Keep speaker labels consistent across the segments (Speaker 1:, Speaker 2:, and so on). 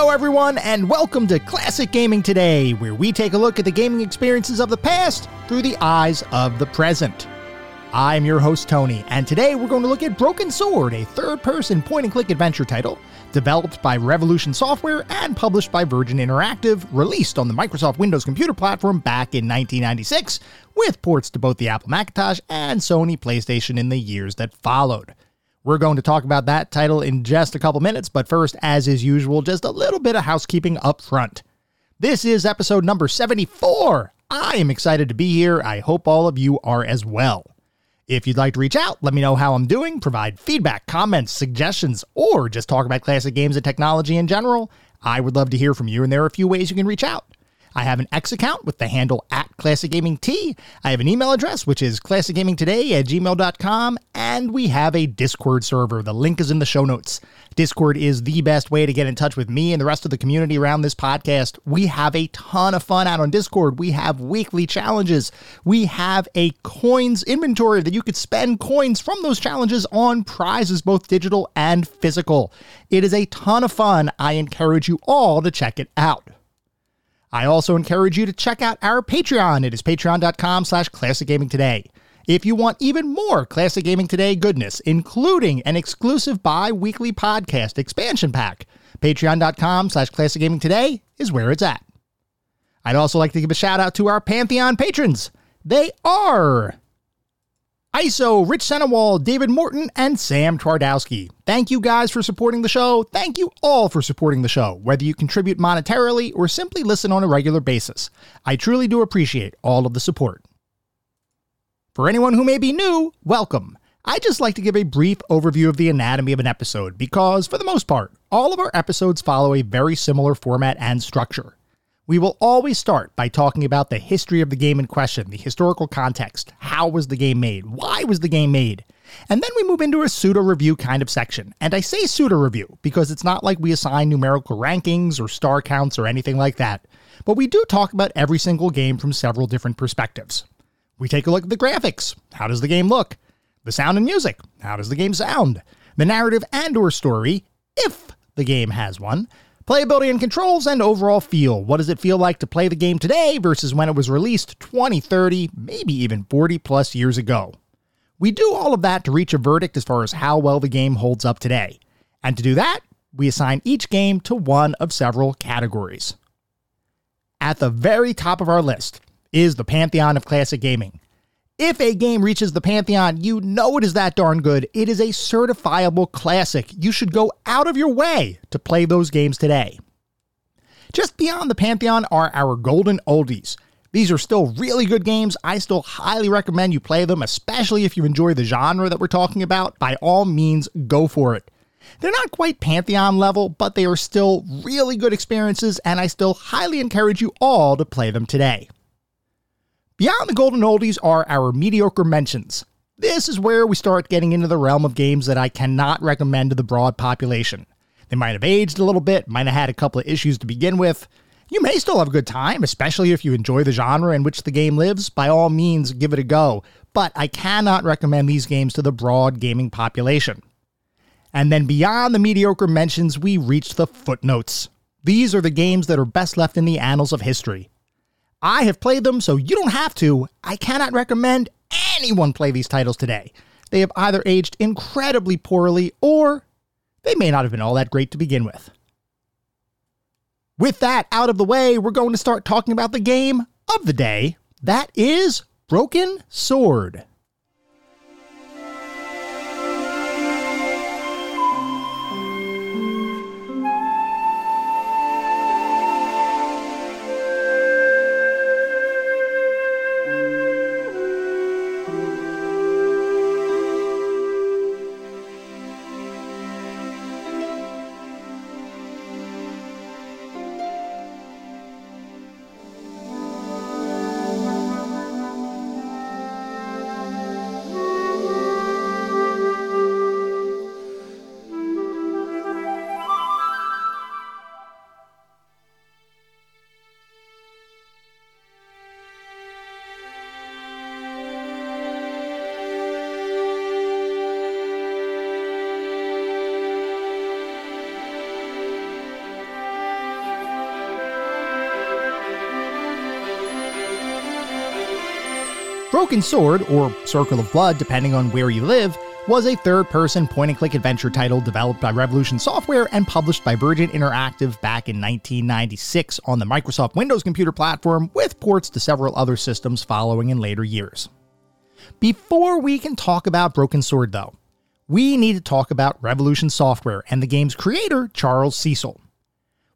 Speaker 1: Hello, everyone, and welcome to Classic Gaming Today, where we take a look at the gaming experiences of the past through the eyes of the present. I'm your host, Tony, and today we're going to look at Broken Sword, a third person point and click adventure title developed by Revolution Software and published by Virgin Interactive, released on the Microsoft Windows computer platform back in 1996, with ports to both the Apple Macintosh and Sony PlayStation in the years that followed. We're going to talk about that title in just a couple minutes, but first, as is usual, just a little bit of housekeeping up front. This is episode number 74. I am excited to be here. I hope all of you are as well. If you'd like to reach out, let me know how I'm doing, provide feedback, comments, suggestions, or just talk about classic games and technology in general, I would love to hear from you, and there are a few ways you can reach out. I have an X account with the handle at Classic Gaming T. I have an email address, which is classicgamingtoday at gmail.com, and we have a Discord server. The link is in the show notes. Discord is the best way to get in touch with me and the rest of the community around this podcast. We have a ton of fun out on Discord. We have weekly challenges. We have a coins inventory that you could spend coins from those challenges on prizes, both digital and physical. It is a ton of fun. I encourage you all to check it out. I also encourage you to check out our Patreon. It is patreon.com slash classic gaming today. If you want even more Classic Gaming Today goodness, including an exclusive bi-weekly podcast expansion pack, patreon.com slash classic gaming today is where it's at. I'd also like to give a shout out to our Pantheon patrons. They are ISO, Rich Senewall, David Morton, and Sam Twardowski. Thank you guys for supporting the show. Thank you all for supporting the show, whether you contribute monetarily or simply listen on a regular basis. I truly do appreciate all of the support. For anyone who may be new, welcome. I just like to give a brief overview of the anatomy of an episode because, for the most part, all of our episodes follow a very similar format and structure. We will always start by talking about the history of the game in question, the historical context. How was the game made? Why was the game made? And then we move into a pseudo review kind of section. And I say pseudo review because it's not like we assign numerical rankings or star counts or anything like that. But we do talk about every single game from several different perspectives. We take a look at the graphics. How does the game look? The sound and music. How does the game sound? The narrative and or story, if the game has one Playability and controls and overall feel. What does it feel like to play the game today versus when it was released 20, 30, maybe even 40 plus years ago? We do all of that to reach a verdict as far as how well the game holds up today. And to do that, we assign each game to one of several categories. At the very top of our list is the Pantheon of Classic Gaming. If a game reaches the Pantheon, you know it is that darn good. It is a certifiable classic. You should go out of your way to play those games today. Just beyond the Pantheon are our golden oldies. These are still really good games. I still highly recommend you play them, especially if you enjoy the genre that we're talking about. By all means, go for it. They're not quite Pantheon level, but they are still really good experiences, and I still highly encourage you all to play them today. Beyond the golden oldies are our mediocre mentions. This is where we start getting into the realm of games that I cannot recommend to the broad population. They might have aged a little bit, might have had a couple of issues to begin with. You may still have a good time, especially if you enjoy the genre in which the game lives. By all means, give it a go. But I cannot recommend these games to the broad gaming population. And then beyond the mediocre mentions, we reach the footnotes. These are the games that are best left in the annals of history. I have played them, so you don't have to. I cannot recommend anyone play these titles today. They have either aged incredibly poorly or they may not have been all that great to begin with. With that out of the way, we're going to start talking about the game of the day. That is Broken Sword. Broken Sword, or Circle of Blood, depending on where you live, was a third person point and click adventure title developed by Revolution Software and published by Virgin Interactive back in 1996 on the Microsoft Windows computer platform, with ports to several other systems following in later years. Before we can talk about Broken Sword, though, we need to talk about Revolution Software and the game's creator, Charles Cecil.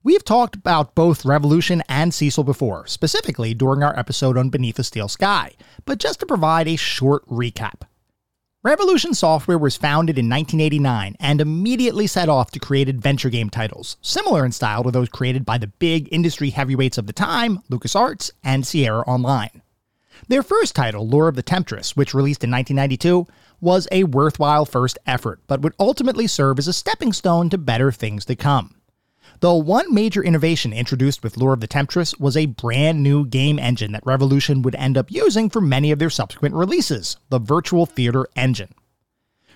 Speaker 1: We've talked about both Revolution and Cecil before, specifically during our episode on Beneath a Steel Sky, but just to provide a short recap. Revolution Software was founded in 1989 and immediately set off to create adventure game titles, similar in style to those created by the big industry heavyweights of the time, LucasArts and Sierra Online. Their first title, Lure of the Temptress, which released in 1992, was a worthwhile first effort, but would ultimately serve as a stepping stone to better things to come. The one major innovation introduced with Lure of the Temptress was a brand new game engine that Revolution would end up using for many of their subsequent releases, the Virtual Theater Engine.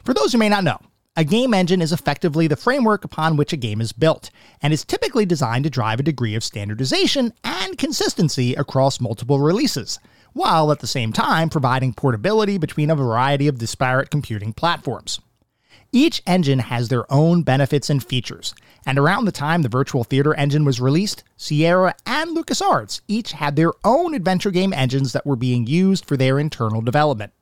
Speaker 1: For those who may not know, a game engine is effectively the framework upon which a game is built, and is typically designed to drive a degree of standardization and consistency across multiple releases, while at the same time providing portability between a variety of disparate computing platforms. Each engine has their own benefits and features, and around the time the Virtual Theater engine was released, Sierra and LucasArts each had their own adventure game engines that were being used for their internal development.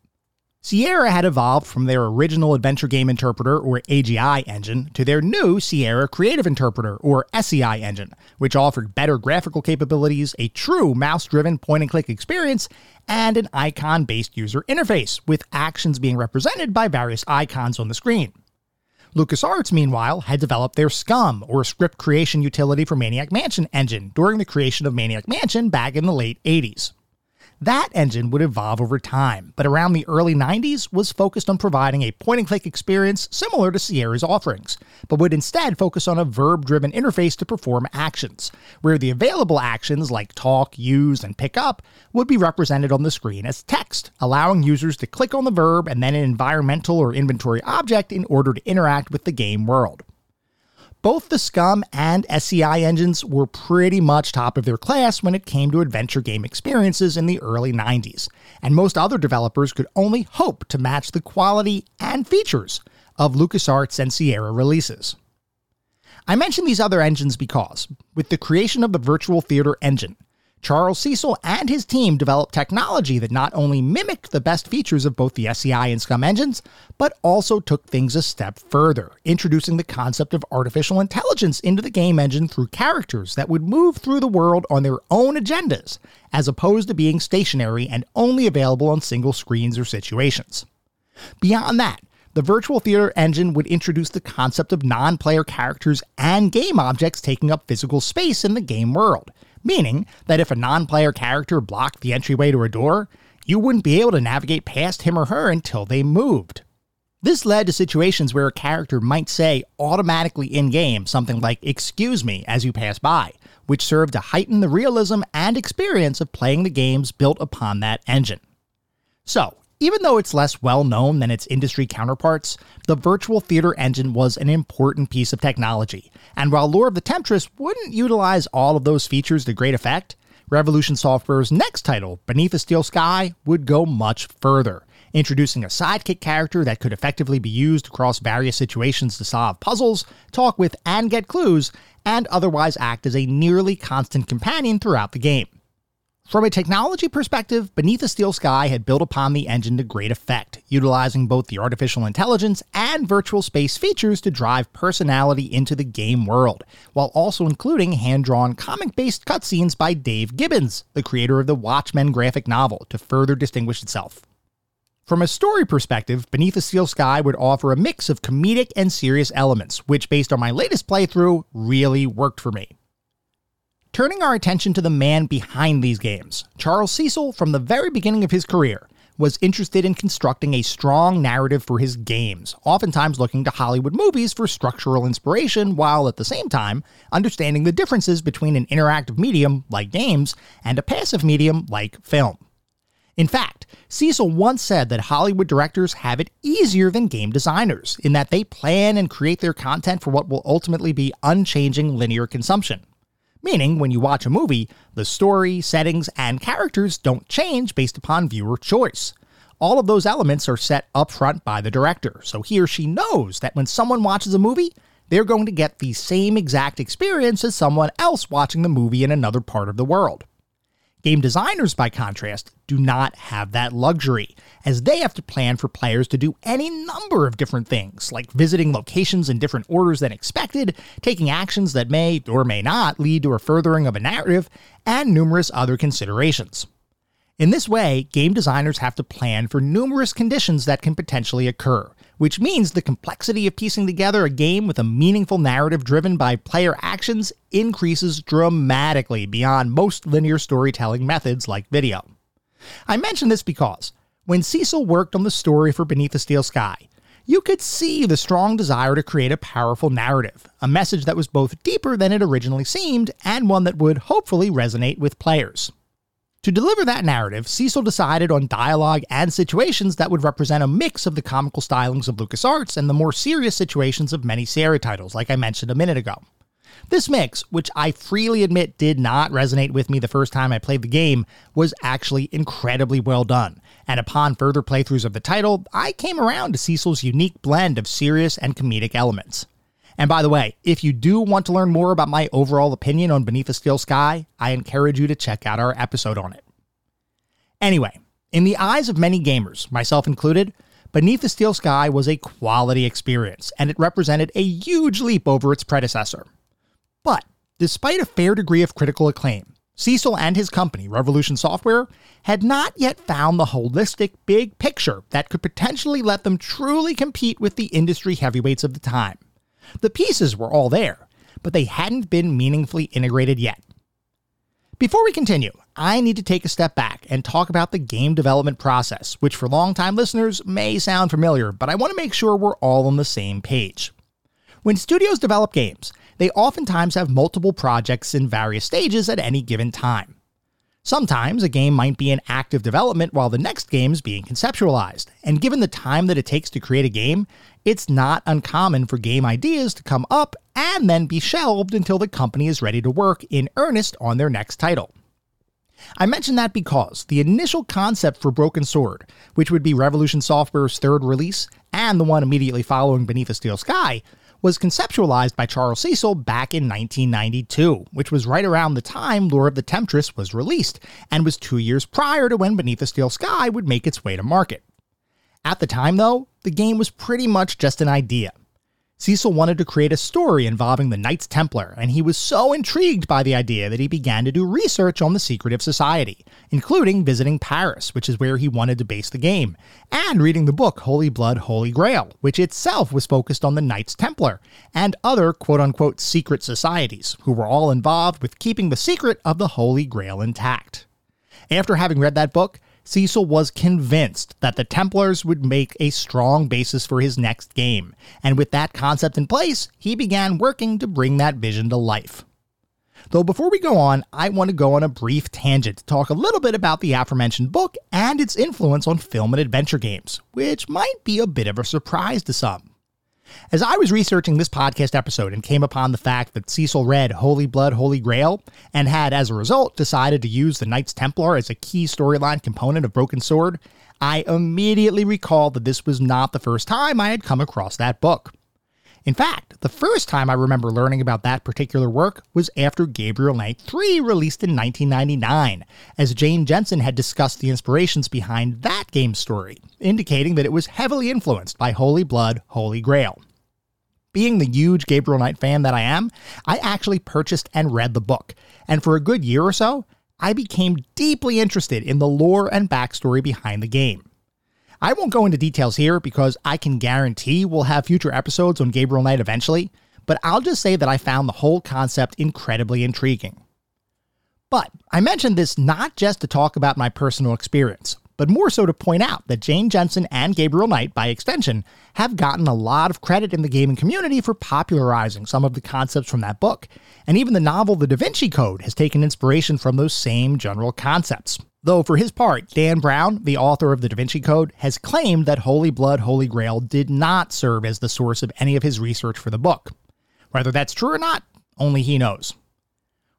Speaker 1: Sierra had evolved from their original Adventure Game Interpreter, or AGI, engine to their new Sierra Creative Interpreter, or SCI, engine, which offered better graphical capabilities, a true mouse driven point and click experience, and an icon based user interface, with actions being represented by various icons on the screen. LucasArts, meanwhile, had developed their SCUMM, or script creation utility for Maniac Mansion engine, during the creation of Maniac Mansion back in the late 80s. That engine would evolve over time, but around the early 90s was focused on providing a point and click experience similar to Sierra's offerings, but would instead focus on a verb driven interface to perform actions, where the available actions like talk, use, and pick up would be represented on the screen as text, allowing users to click on the verb and then an environmental or inventory object in order to interact with the game world. Both the SCUMM and SCI engines were pretty much top of their class when it came to adventure game experiences in the early 90s, and most other developers could only hope to match the quality and features of LucasArts and Sierra releases. I mention these other engines because, with the creation of the Virtual Theater engine, Charles Cecil and his team developed technology that not only mimicked the best features of both the SCI and SCUMM engines, but also took things a step further, introducing the concept of artificial intelligence into the game engine through characters that would move through the world on their own agendas, as opposed to being stationary and only available on single screens or situations. Beyond that, the virtual theater engine would introduce the concept of non player characters and game objects taking up physical space in the game world, meaning that if a non player character blocked the entryway to a door, you wouldn't be able to navigate past him or her until they moved. This led to situations where a character might say automatically in game something like, Excuse me, as you pass by, which served to heighten the realism and experience of playing the games built upon that engine. So, even though it's less well known than its industry counterparts, the virtual theater engine was an important piece of technology, and while Lure of the Temptress wouldn't utilize all of those features to great effect, Revolution Software's next title, Beneath a Steel Sky, would go much further, introducing a sidekick character that could effectively be used across various situations to solve puzzles, talk with and get clues, and otherwise act as a nearly constant companion throughout the game. From a technology perspective, Beneath a Steel Sky had built upon the engine to great effect, utilizing both the artificial intelligence and virtual space features to drive personality into the game world, while also including hand drawn comic based cutscenes by Dave Gibbons, the creator of the Watchmen graphic novel, to further distinguish itself. From a story perspective, Beneath a Steel Sky would offer a mix of comedic and serious elements, which, based on my latest playthrough, really worked for me. Turning our attention to the man behind these games, Charles Cecil, from the very beginning of his career, was interested in constructing a strong narrative for his games, oftentimes looking to Hollywood movies for structural inspiration, while at the same time understanding the differences between an interactive medium, like games, and a passive medium, like film. In fact, Cecil once said that Hollywood directors have it easier than game designers, in that they plan and create their content for what will ultimately be unchanging linear consumption Meaning, when you watch a movie, the story, settings, and characters don't change based upon viewer choice. All of those elements are set up front by the director, so he or she knows that when someone watches a movie, they're going to get the same exact experience as someone else watching the movie in another part of the world. Game designers, by contrast, do not have that luxury, as they have to plan for players to do any number of different things, like visiting locations in different orders than expected, taking actions that may or may not lead to a furthering of a narrative, and numerous other considerations. In this way, game designers have to plan for numerous conditions that can potentially occur, which means the complexity of piecing together a game with a meaningful narrative driven by player actions increases dramatically beyond most linear storytelling methods like video. I mention this because, when Cecil worked on the story for Beneath the Steel Sky, you could see the strong desire to create a powerful narrative, a message that was both deeper than it originally seemed and one that would hopefully resonate with players. To deliver that narrative, Cecil decided on dialogue and situations that would represent a mix of the comical stylings of LucasArts and the more serious situations of many Sierra titles, like I mentioned a minute ago. This mix, which I freely admit did not resonate with me the first time I played the game, was actually incredibly well done, and upon further playthroughs of the title, I came around to Cecil's unique blend of serious and comedic elements. And by the way, if you do want to learn more about my overall opinion on Beneath a Steel Sky, I encourage you to check out our episode on it. Anyway, in the eyes of many gamers, myself included, Beneath the Steel Sky was a quality experience, and it represented a huge leap over its predecessor. But, despite a fair degree of critical acclaim, Cecil and his company, Revolution Software, had not yet found the holistic big picture that could potentially let them truly compete with the industry heavyweights of the time. The pieces were all there, but they hadn't been meaningfully integrated yet. Before we continue, I need to take a step back and talk about the game development process, which for longtime listeners may sound familiar, but I want to make sure we're all on the same page. When studios develop games, they oftentimes have multiple projects in various stages at any given time. Sometimes a game might be in active development while the next game is being conceptualized, and given the time that it takes to create a game, it's not uncommon for game ideas to come up and then be shelved until the company is ready to work in earnest on their next title. I mention that because the initial concept for Broken Sword, which would be Revolution Software's third release and the one immediately following Beneath a Steel Sky, was conceptualized by Charles Cecil back in 1992, which was right around the time Lure of the Temptress was released, and was two years prior to when Beneath a Steel Sky would make its way to market. At the time, though, the game was pretty much just an idea. Cecil wanted to create a story involving the Knights Templar, and he was so intrigued by the idea that he began to do research on the secretive society, including visiting Paris, which is where he wanted to base the game, and reading the book Holy Blood, Holy Grail, which itself was focused on the Knights Templar and other quote unquote secret societies, who were all involved with keeping the secret of the Holy Grail intact. After having read that book, Cecil was convinced that the Templars would make a strong basis for his next game, and with that concept in place, he began working to bring that vision to life. Though before we go on, I want to go on a brief tangent to talk a little bit about the aforementioned book and its influence on film and adventure games, which might be a bit of a surprise to some. As I was researching this podcast episode and came upon the fact that Cecil read Holy Blood, Holy Grail, and had as a result decided to use the Knights Templar as a key storyline component of Broken Sword, I immediately recalled that this was not the first time I had come across that book. In fact, the first time I remember learning about that particular work was after Gabriel Knight 3 released in 1999, as Jane Jensen had discussed the inspirations behind that game's story, indicating that it was heavily influenced by Holy Blood, Holy Grail. Being the huge Gabriel Knight fan that I am, I actually purchased and read the book, and for a good year or so, I became deeply interested in the lore and backstory behind the game. I won't go into details here because I can guarantee we'll have future episodes on Gabriel Knight eventually, but I'll just say that I found the whole concept incredibly intriguing. But I mentioned this not just to talk about my personal experience, but more so to point out that Jane Jensen and Gabriel Knight, by extension, have gotten a lot of credit in the gaming community for popularizing some of the concepts from that book, and even the novel The Da Vinci Code has taken inspiration from those same general concepts. Though for his part, Dan Brown, the author of the Da Vinci Code, has claimed that Holy Blood, Holy Grail did not serve as the source of any of his research for the book. Whether that's true or not, only he knows.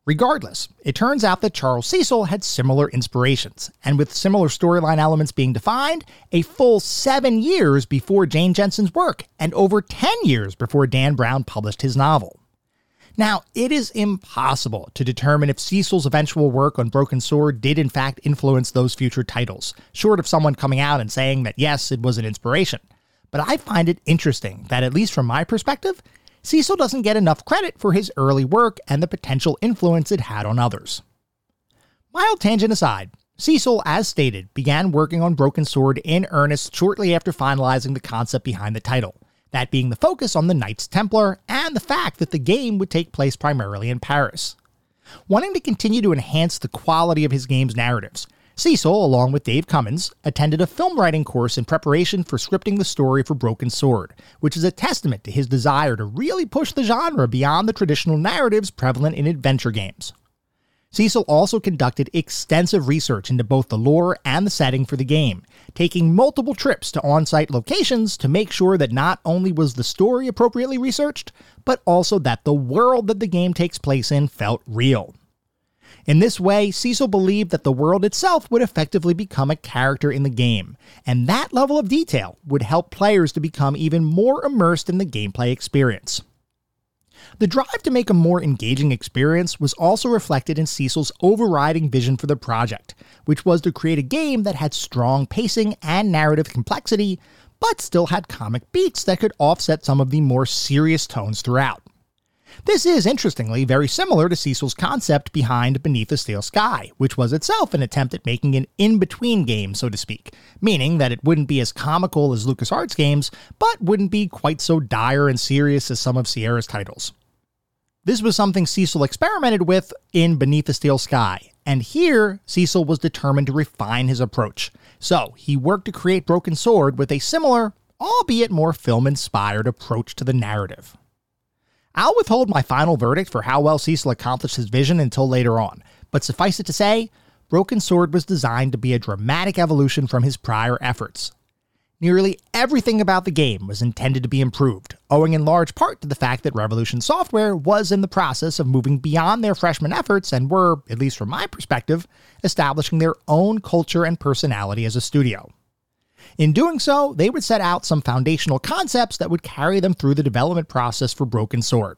Speaker 1: Regardless, it turns out that Charles Cecil had similar inspirations, and with similar storyline elements being defined, a full seven years before Jane Jensen's work, and over 10 years before Dan Brown published his novel. Now, it is impossible to determine if Cecil's eventual work on Broken Sword did in fact influence those future titles, short of someone coming out and saying that yes, it was an inspiration. But I find it interesting that, at least from my perspective, Cecil doesn't get enough credit for his early work and the potential influence it had on others. Mild tangent aside, Cecil, as stated, began working on Broken Sword in earnest shortly after finalizing the concept behind the title that being the focus on the Knights Templar and the fact that the game would take place primarily in Paris. Wanting to continue to enhance the quality of his game's narratives, Cecil, along with Dave Cummins, attended a film writing course in preparation for scripting the story for Broken Sword, which is a testament to his desire to really push the genre beyond the traditional narratives prevalent in adventure games. Cecil also conducted extensive research into both the lore and the setting for the game, taking multiple trips to on site locations to make sure that not only was the story appropriately researched, but also that the world that the game takes place in felt real. In this way, Cecil believed that the world itself would effectively become a character in the game, and that level of detail would help players to become even more immersed in the gameplay experience. The drive to make a more engaging experience was also reflected in Cecil's overriding vision for the project, which was to create a game that had strong pacing and narrative complexity, but still had comic beats that could offset some of the more serious tones throughout. This is, interestingly, very similar to Cecil's concept behind Beneath a Steel Sky, which was itself an attempt at making an in between game, so to speak, meaning that it wouldn't be as comical as LucasArts games, but wouldn't be quite so dire and serious as some of Sierra's titles. This was something Cecil experimented with in Beneath a Steel Sky, and here Cecil was determined to refine his approach. So he worked to create Broken Sword with a similar, albeit more film inspired approach to the narrative. I'll withhold my final verdict for how well Cecil accomplished his vision until later on, but suffice it to say, Broken Sword was designed to be a dramatic evolution from his prior efforts. Nearly everything about the game was intended to be improved, owing in large part to the fact that Revolution Software was in the process of moving beyond their freshman efforts and were, at least from my perspective, establishing their own culture and personality as a studio. In doing so, they would set out some foundational concepts that would carry them through the development process for Broken Sword.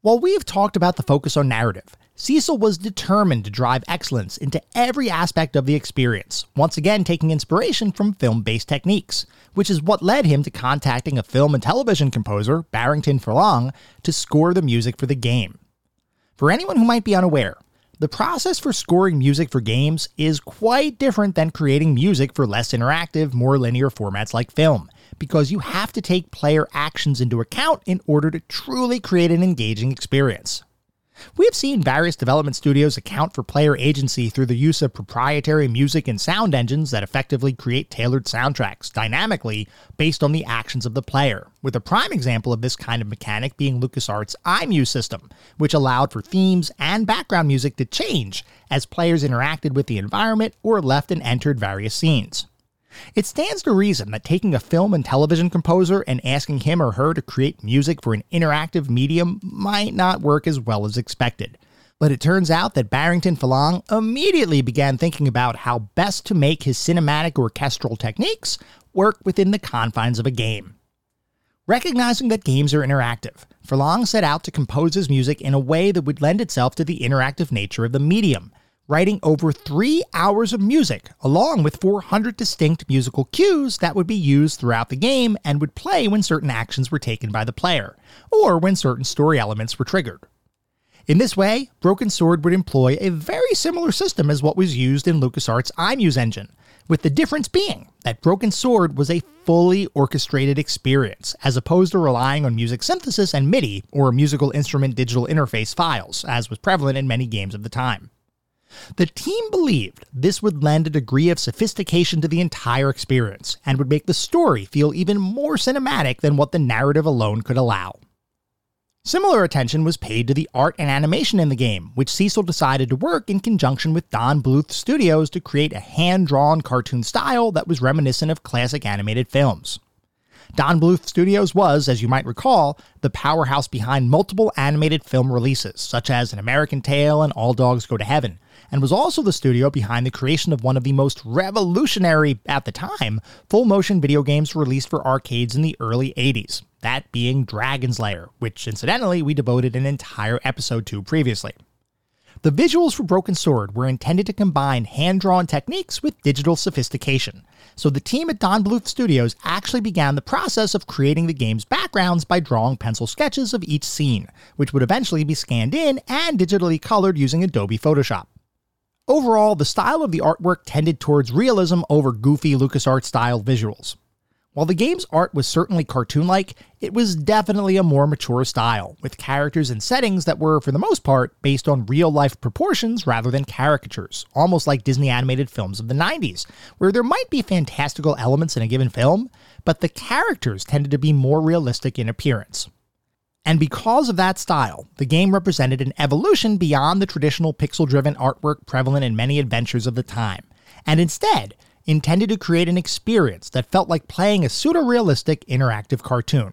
Speaker 1: While we have talked about the focus on narrative, Cecil was determined to drive excellence into every aspect of the experience, once again taking inspiration from film based techniques, which is what led him to contacting a film and television composer, Barrington Pheloung, to score the music for the game. For anyone who might be unaware, the process for scoring music for games is quite different than creating music for less interactive, more linear formats like film, because you have to take player actions into account in order to truly create an engaging experience. We have seen various development studios account for player agency through the use of proprietary music and sound engines that effectively create tailored soundtracks dynamically based on the actions of the player, with a prime example of this kind of mechanic being LucasArts' iMuse system, which allowed for themes and background music to change as players interacted with the environment or left and entered various scenes. It stands to reason that taking a film and television composer and asking him or her to create music for an interactive medium might not work as well as expected. But it turns out that Barrington Pheloung immediately began thinking about how best to make his cinematic orchestral techniques work within the confines of a game. Recognizing that games are interactive, Pheloung set out to compose his music in a way that would lend itself to the interactive nature of the medium, writing over three hours of music, along with 400 distinct musical cues that would be used throughout the game and would play when certain actions were taken by the player, or when certain story elements were triggered. In this way, Broken Sword would employ a very similar system as what was used in LucasArts' iMuse engine, with the difference being that Broken Sword was a fully orchestrated experience, as opposed to relying on music synthesis and MIDI, or musical instrument digital interface files, as was prevalent in many games of the time. The team believed this would lend a degree of sophistication to the entire experience and would make the story feel even more cinematic than what the narrative alone could allow. Similar attention was paid to the art and animation in the game, which Cecil decided to work in conjunction with Don Bluth Studios to create a hand drawn cartoon style that was reminiscent of classic animated films. Don Bluth Studios was, as you might recall, the powerhouse behind multiple animated film releases, such as An American Tail and All Dogs Go to Heaven, and was also the studio behind the creation of one of the most revolutionary, at the time, full motion video games released for arcades in the early 80s, that being Dragon's Lair, which incidentally we devoted an entire episode to previously. The visuals for Broken Sword were intended to combine hand drawn techniques with digital sophistication, so the team at Don Bluth Studios actually began the process of creating the game's backgrounds by drawing pencil sketches of each scene, which would eventually be scanned in and digitally colored using Adobe Photoshop. Overall, the style of the artwork tended towards realism over goofy LucasArts style visuals. While the game's art was certainly cartoon like, it was definitely a more mature style, with characters and settings that were, for the most part, based on real life proportions rather than caricatures, almost like Disney animated films of the 90s, where there might be fantastical elements in a given film, but the characters tended to be more realistic in appearance. And because of that style, the game represented an evolution beyond the traditional pixel driven artwork prevalent in many adventures of the time, and instead intended to create an experience that felt like playing a pseudo realistic interactive cartoon.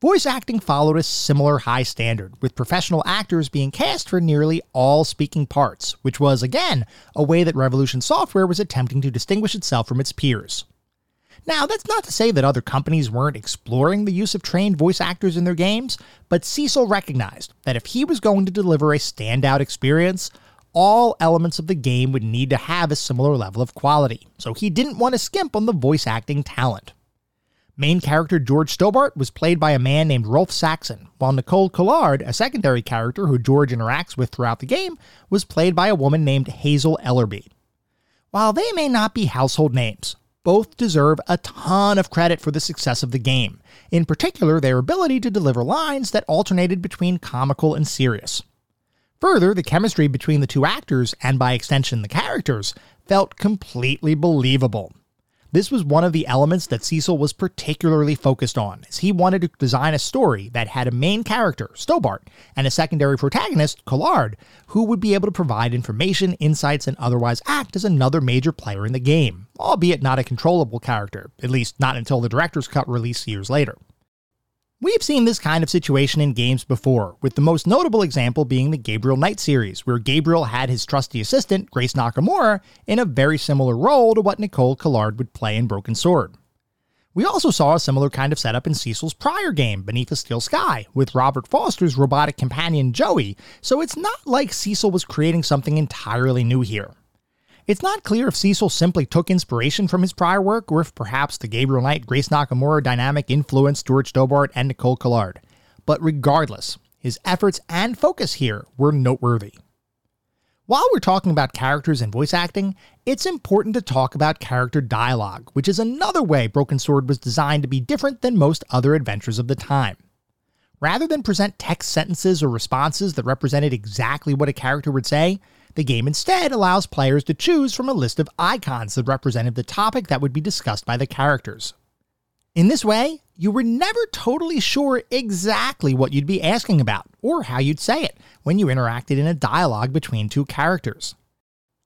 Speaker 1: Voice acting followed a similar high standard, with professional actors being cast for nearly all speaking parts, which was, again, a way that Revolution Software was attempting to distinguish itself from its peers. Now, that's not to say that other companies weren't exploring the use of trained voice actors in their games, but Cecil recognized that if he was going to deliver a standout experience, all elements of the game would need to have a similar level of quality, so he didn't want to skimp on the voice acting talent. Main character George Stobart was played by a man named Rolf Saxon, while Nicole Collard, a secondary character who George interacts with throughout the game, was played by a woman named Hazel Ellerby. While they may not be household names, both deserve a ton of credit for the success of the game, in particular their ability to deliver lines that alternated between comical and serious. Further, the chemistry between the two actors, and by extension the characters, felt completely believable. This was one of the elements that Cecil was particularly focused on, as he wanted to design a story that had a main character, Stobart, and a secondary protagonist, Collard, who would be able to provide information, insights, and otherwise act as another major player in the game, albeit not a controllable character, at least not until the director's cut release years later. We've seen this kind of situation in games before, with the most notable example being the Gabriel Knight series, where Gabriel had his trusty assistant, Grace Nakamura, in a very similar role to what Nicole Collard would play in Broken Sword. We also saw a similar kind of setup in Cecil's prior game, Beneath a Steel Sky, with Robert Foster's robotic companion Joey, so it's not like Cecil was creating something entirely new here. It's not clear if Cecil simply took inspiration from his prior work, or if perhaps the Gabriel Knight Grace Nakamura dynamic influenced George Stobart and Nicole Collard. But regardless, his efforts and focus here were noteworthy. While we're talking about characters and voice acting, it's important to talk about character dialogue, which is another way Broken Sword was designed to be different than most other adventures of the time. Rather than present text sentences or responses that represented exactly what a character would say, the game instead allows players to choose from a list of icons that represented the topic that would be discussed by the characters. In this way, you were never totally sure exactly what you'd be asking about or how you'd say it when you interacted in a dialogue between two characters.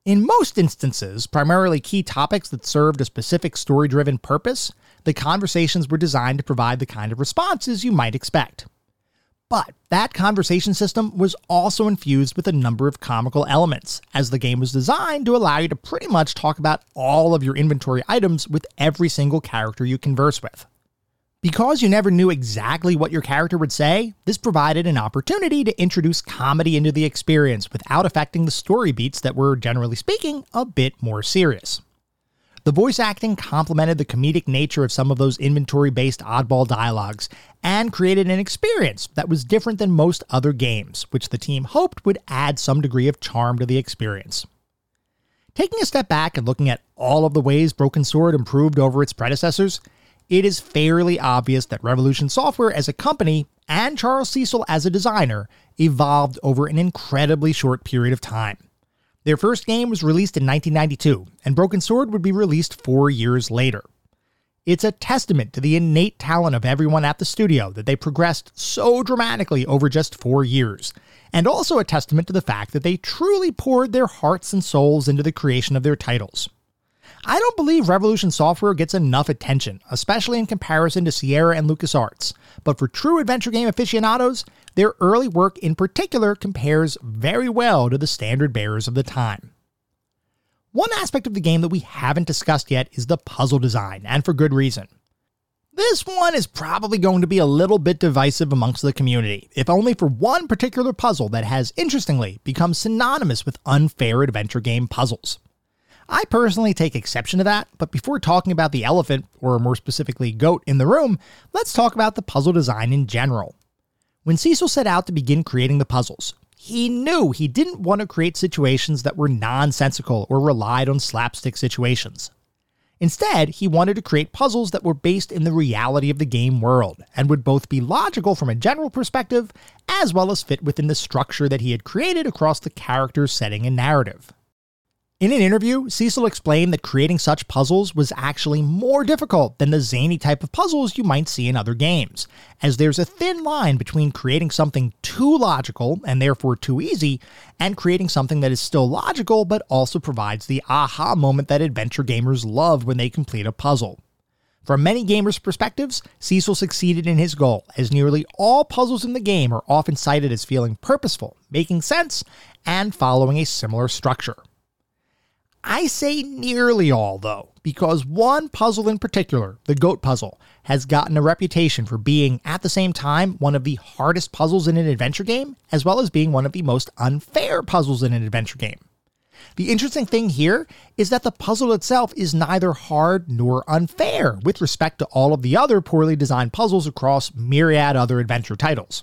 Speaker 1: In most instances, primarily key topics that served a specific story driven purpose, the conversations were designed to provide the kind of responses you might expect. But that conversation system was also infused with a number of comical elements, as the game was designed to allow you to pretty much talk about all of your inventory items with every single character you converse with. Because you never knew exactly what your character would say, this provided an opportunity to introduce comedy into the experience without affecting the story beats that were, generally speaking, a bit more serious. The voice acting complemented the comedic nature of some of those inventory based oddball dialogues and created an experience that was different than most other games, which the team hoped would add some degree of charm to the experience. Taking a step back and looking at all of the ways Broken Sword improved over its predecessors, it is fairly obvious that Revolution Software as a company and Charles Cecil as a designer evolved over an incredibly short period of time. Their first game was released in 1992, and Broken Sword would be released four years later. It's a testament to the innate talent of everyone at the studio that they progressed so dramatically over just four years, and also a testament to the fact that they truly poured their hearts and souls into the creation of their titles. I don't believe Revolution Software gets enough attention, especially in comparison to Sierra and LucasArts. But for true adventure game aficionados, their early work in particular compares very well to the standard bearers of the time. One aspect of the game that we haven't discussed yet is the puzzle design, and for good reason. This one is probably going to be a little bit divisive amongst the community, if only for one particular puzzle that has, interestingly, become synonymous with unfair adventure game puzzles. I personally take exception to that, but before talking about the elephant, or more specifically goat, in the room, let's talk about the puzzle design in general. When Cecil set out to begin creating the puzzles, he knew he didn't want to create situations that were nonsensical or relied on slapstick situations. Instead, he wanted to create puzzles that were based in the reality of the game world and would both be logical from a general perspective as well as fit within the structure that he had created across the character's setting and narrative. In an interview, Cecil explained that creating such puzzles was actually more difficult than the zany type of puzzles you might see in other games, as there's a thin line between creating something too logical and therefore too easy, and creating something that is still logical but also provides the aha moment that adventure gamers love when they complete a puzzle. From many gamers' perspectives, Cecil succeeded in his goal, as nearly all puzzles in the game are often cited as feeling purposeful, making sense, and following a similar structure. I say nearly all, though, because one puzzle in particular, the goat puzzle, has gotten a reputation for being, at the same time, one of the hardest puzzles in an adventure game, as well as being one of the most unfair puzzles in an adventure game. The interesting thing here is that the puzzle itself is neither hard nor unfair with respect to all of the other poorly designed puzzles across myriad other adventure titles.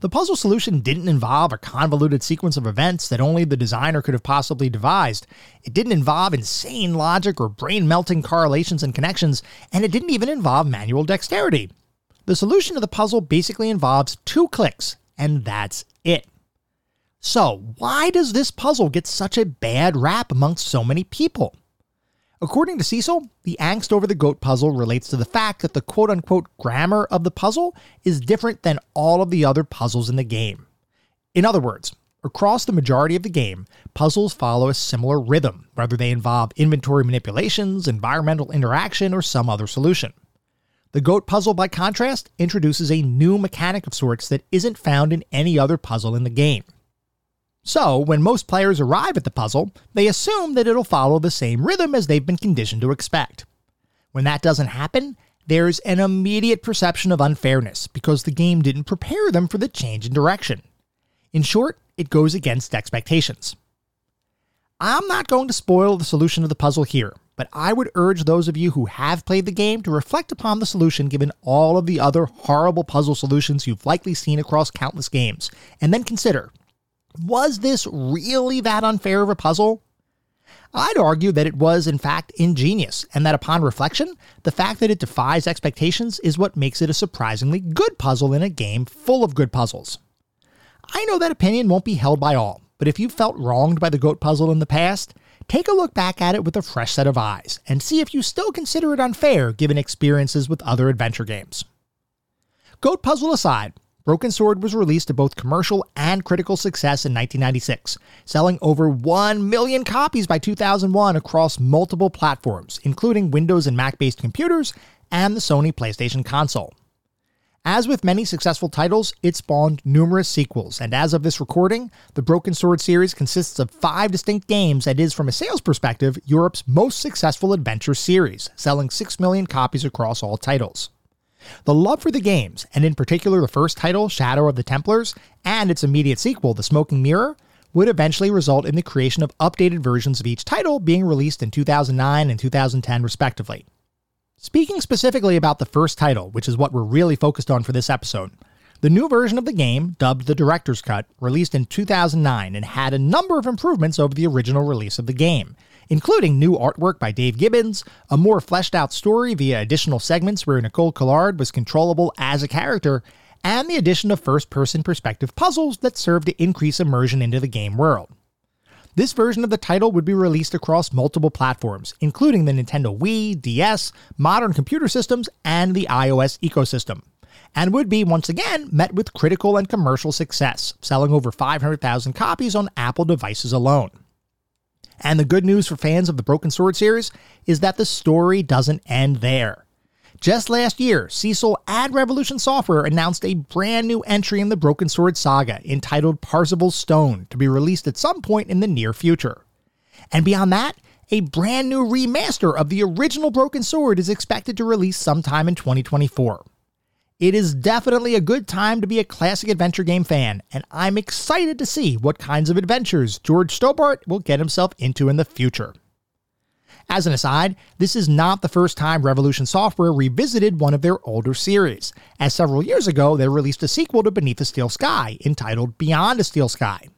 Speaker 1: The puzzle solution didn't involve a convoluted sequence of events that only the designer could have possibly devised. It didn't involve insane logic or brain melting correlations and connections, and it didn't even involve manual dexterity. The solution to the puzzle basically involves two clicks, and that's it. So, why does this puzzle get such a bad rap amongst so many people? According to Cecil, the angst over the goat puzzle relates to the fact that the quote unquote grammar of the puzzle is different than all of the other puzzles in the game. In other words, across the majority of the game, puzzles follow a similar rhythm, whether they involve inventory manipulations, environmental interaction, or some other solution. The goat puzzle, by contrast, introduces a new mechanic of sorts that isn't found in any other puzzle in the game. So, when most players arrive at the puzzle, they assume that it'll follow the same rhythm as they've been conditioned to expect. When that doesn't happen, there's an immediate perception of unfairness because the game didn't prepare them for the change in direction. In short, it goes against expectations. I'm not going to spoil the solution of the puzzle here, but I would urge those of you who have played the game to reflect upon the solution given all of the other horrible puzzle solutions you've likely seen across countless games, and then consider was this really that unfair of a puzzle? I'd argue that it was, in fact, ingenious, and that upon reflection, the fact that it defies expectations is what makes it a surprisingly good puzzle in a game full of good puzzles. I know that opinion won't be held by all, but if you felt wronged by the goat puzzle in the past, take a look back at it with a fresh set of eyes and see if you still consider it unfair given experiences with other adventure games. Goat puzzle aside, Broken Sword was released to both commercial and critical success in 1996, selling over 1 million copies by 2001 across multiple platforms, including Windows and Mac based computers and the Sony PlayStation console. As with many successful titles, it spawned numerous sequels, and as of this recording, the Broken Sword series consists of five distinct games and is, from a sales perspective, Europe's most successful adventure series, selling 6 million copies across all titles. The love for the games, and in particular the first title, Shadow of the Templars, and its immediate sequel, The Smoking Mirror, would eventually result in the creation of updated versions of each title being released in 2009 and 2010, respectively. Speaking specifically about the first title, which is what we're really focused on for this episode, the new version of the game, dubbed the Director's Cut, released in 2009 and had a number of improvements over the original release of the game, including new artwork by Dave Gibbons, a more fleshed out story via additional segments where Nicole Collard was controllable as a character, and the addition of first person perspective puzzles that serve to increase immersion into the game world. This version of the title would be released across multiple platforms, including the Nintendo Wii, DS, modern computer systems, and the iOS ecosystem, and would be once again met with critical and commercial success, selling over 500,000 copies on Apple devices alone. And the good news for fans of the Broken Sword series is that the story doesn't end there. Just last year, Cecil and Revolution Software announced a brand new entry in the Broken Sword saga entitled Parzival's Stone to be released at some point in the near future. And beyond that, a brand new remaster of the original Broken Sword is expected to release sometime in 2024. It is definitely a good time to be a classic adventure game fan, and I'm excited to see what kinds of adventures George Stobbart will get himself into in the future. As an aside, this is not the first time Revolution Software revisited one of their older series, as several years ago they released a sequel to Beneath a Steel Sky entitled Beyond a Steel Sky.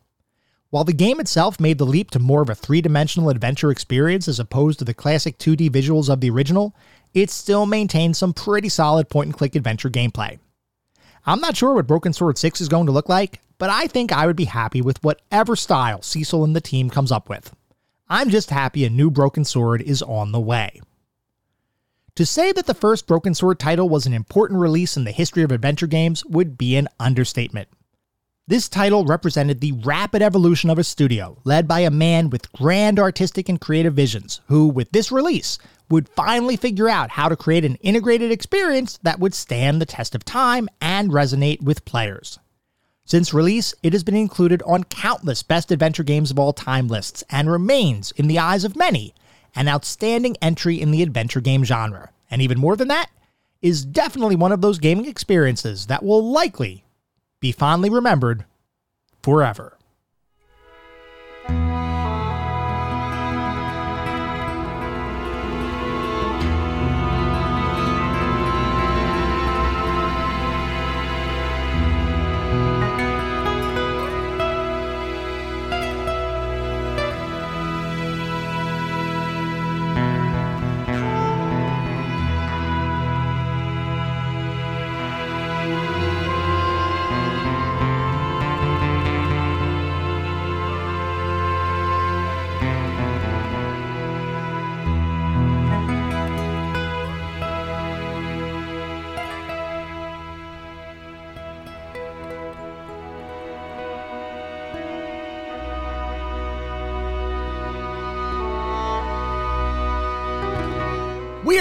Speaker 1: While the game itself made the leap to more of a three dimensional adventure experience as opposed to the classic 2D visuals of the original, it still maintains some pretty solid point and click adventure gameplay. I'm not sure what Broken Sword 6 is going to look like, but I think I would be happy with whatever style Cecil and the team comes up with. I'm just happy a new Broken Sword is on the way. To say that the first Broken Sword title was an important release in the history of adventure games would be an understatement. This title represented the rapid evolution of a studio led by a man with grand artistic and creative visions, who, with this release, would finally figure out how to create an integrated experience that would stand the test of time and resonate with players. Since release, it has been included on countless best adventure games of all time lists and remains, in the eyes of many, an outstanding entry in the adventure game genre. And even more than that, is definitely one of those gaming experiences that will likely be fondly remembered forever.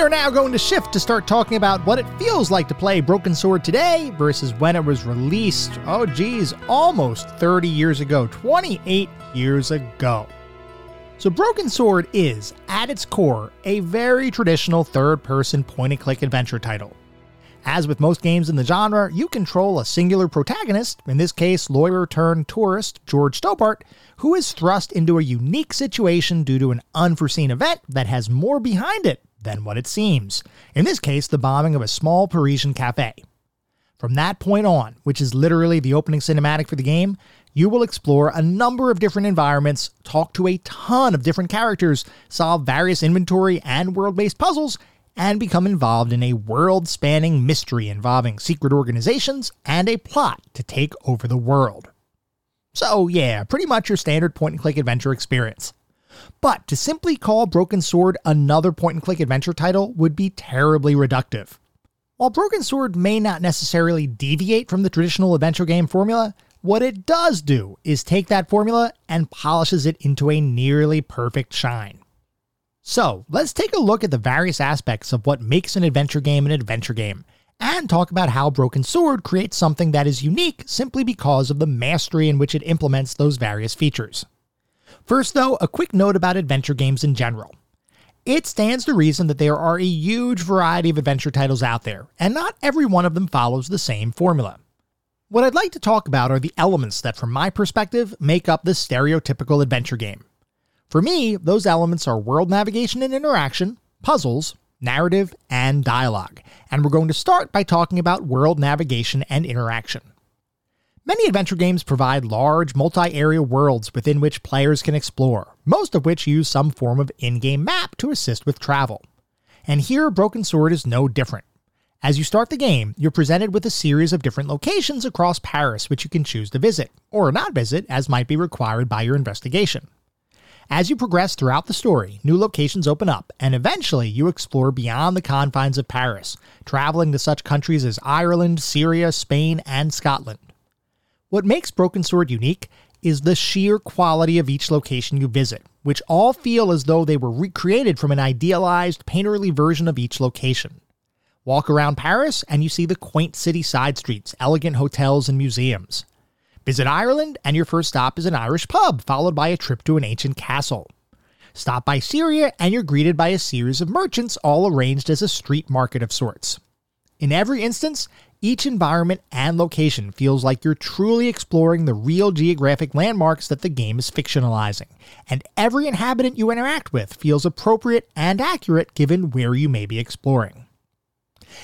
Speaker 1: Are now going to shift to start talking about what it feels like to play Broken Sword today versus when it was released, oh geez, almost 30 years ago, 28 years ago. So, Broken Sword is, at its core, a very traditional third person point and click adventure title. As with most games in the genre, you control a singular protagonist, in this case, lawyer turned tourist George Stobbart, who is thrust into a unique situation due to an unforeseen event that has more behind it than what it seems. In this case, the bombing of a small Parisian cafe. From that point on, which is literally the opening cinematic for the game, you will explore a number of different environments, talk to a ton of different characters, solve various inventory and world based puzzles, and become involved in a world spanning mystery involving secret organizations and a plot to take over the world. So, yeah, pretty much your standard point and click adventure experience. But to simply call Broken Sword another point and click adventure title would be terribly reductive. While Broken Sword may not necessarily deviate from the traditional adventure game formula, what it does do is take that formula and polishes it into a nearly perfect shine. So, let's take a look at the various aspects of what makes an adventure game an adventure game, and talk about how Broken Sword creates something that is unique simply because of the mastery in which it implements those various features. First, though, a quick note about adventure games in general. It stands to reason that there are a huge variety of adventure titles out there, and not every one of them follows the same formula. What I'd like to talk about are the elements that, from my perspective, make up the stereotypical adventure game. For me, those elements are world navigation and interaction, puzzles, narrative, and dialogue, and we're going to start by talking about world navigation and interaction. Many adventure games provide large, multi area worlds within which players can explore, most of which use some form of in game map to assist with travel. And here, Broken Sword is no different. As you start the game, you're presented with a series of different locations across Paris which you can choose to visit, or not visit as might be required by your investigation. As you progress throughout the story, new locations open up, and eventually you explore beyond the confines of Paris, traveling to such countries as Ireland, Syria, Spain, and Scotland. What makes Broken Sword unique is the sheer quality of each location you visit, which all feel as though they were recreated from an idealized, painterly version of each location. Walk around Paris and you see the quaint city side streets, elegant hotels, and museums. Visit Ireland and your first stop is an Irish pub, followed by a trip to an ancient castle. Stop by Syria and you're greeted by a series of merchants all arranged as a street market of sorts. In every instance, each environment and location feels like you're truly exploring the real geographic landmarks that the game is fictionalizing, and every inhabitant you interact with feels appropriate and accurate given where you may be exploring.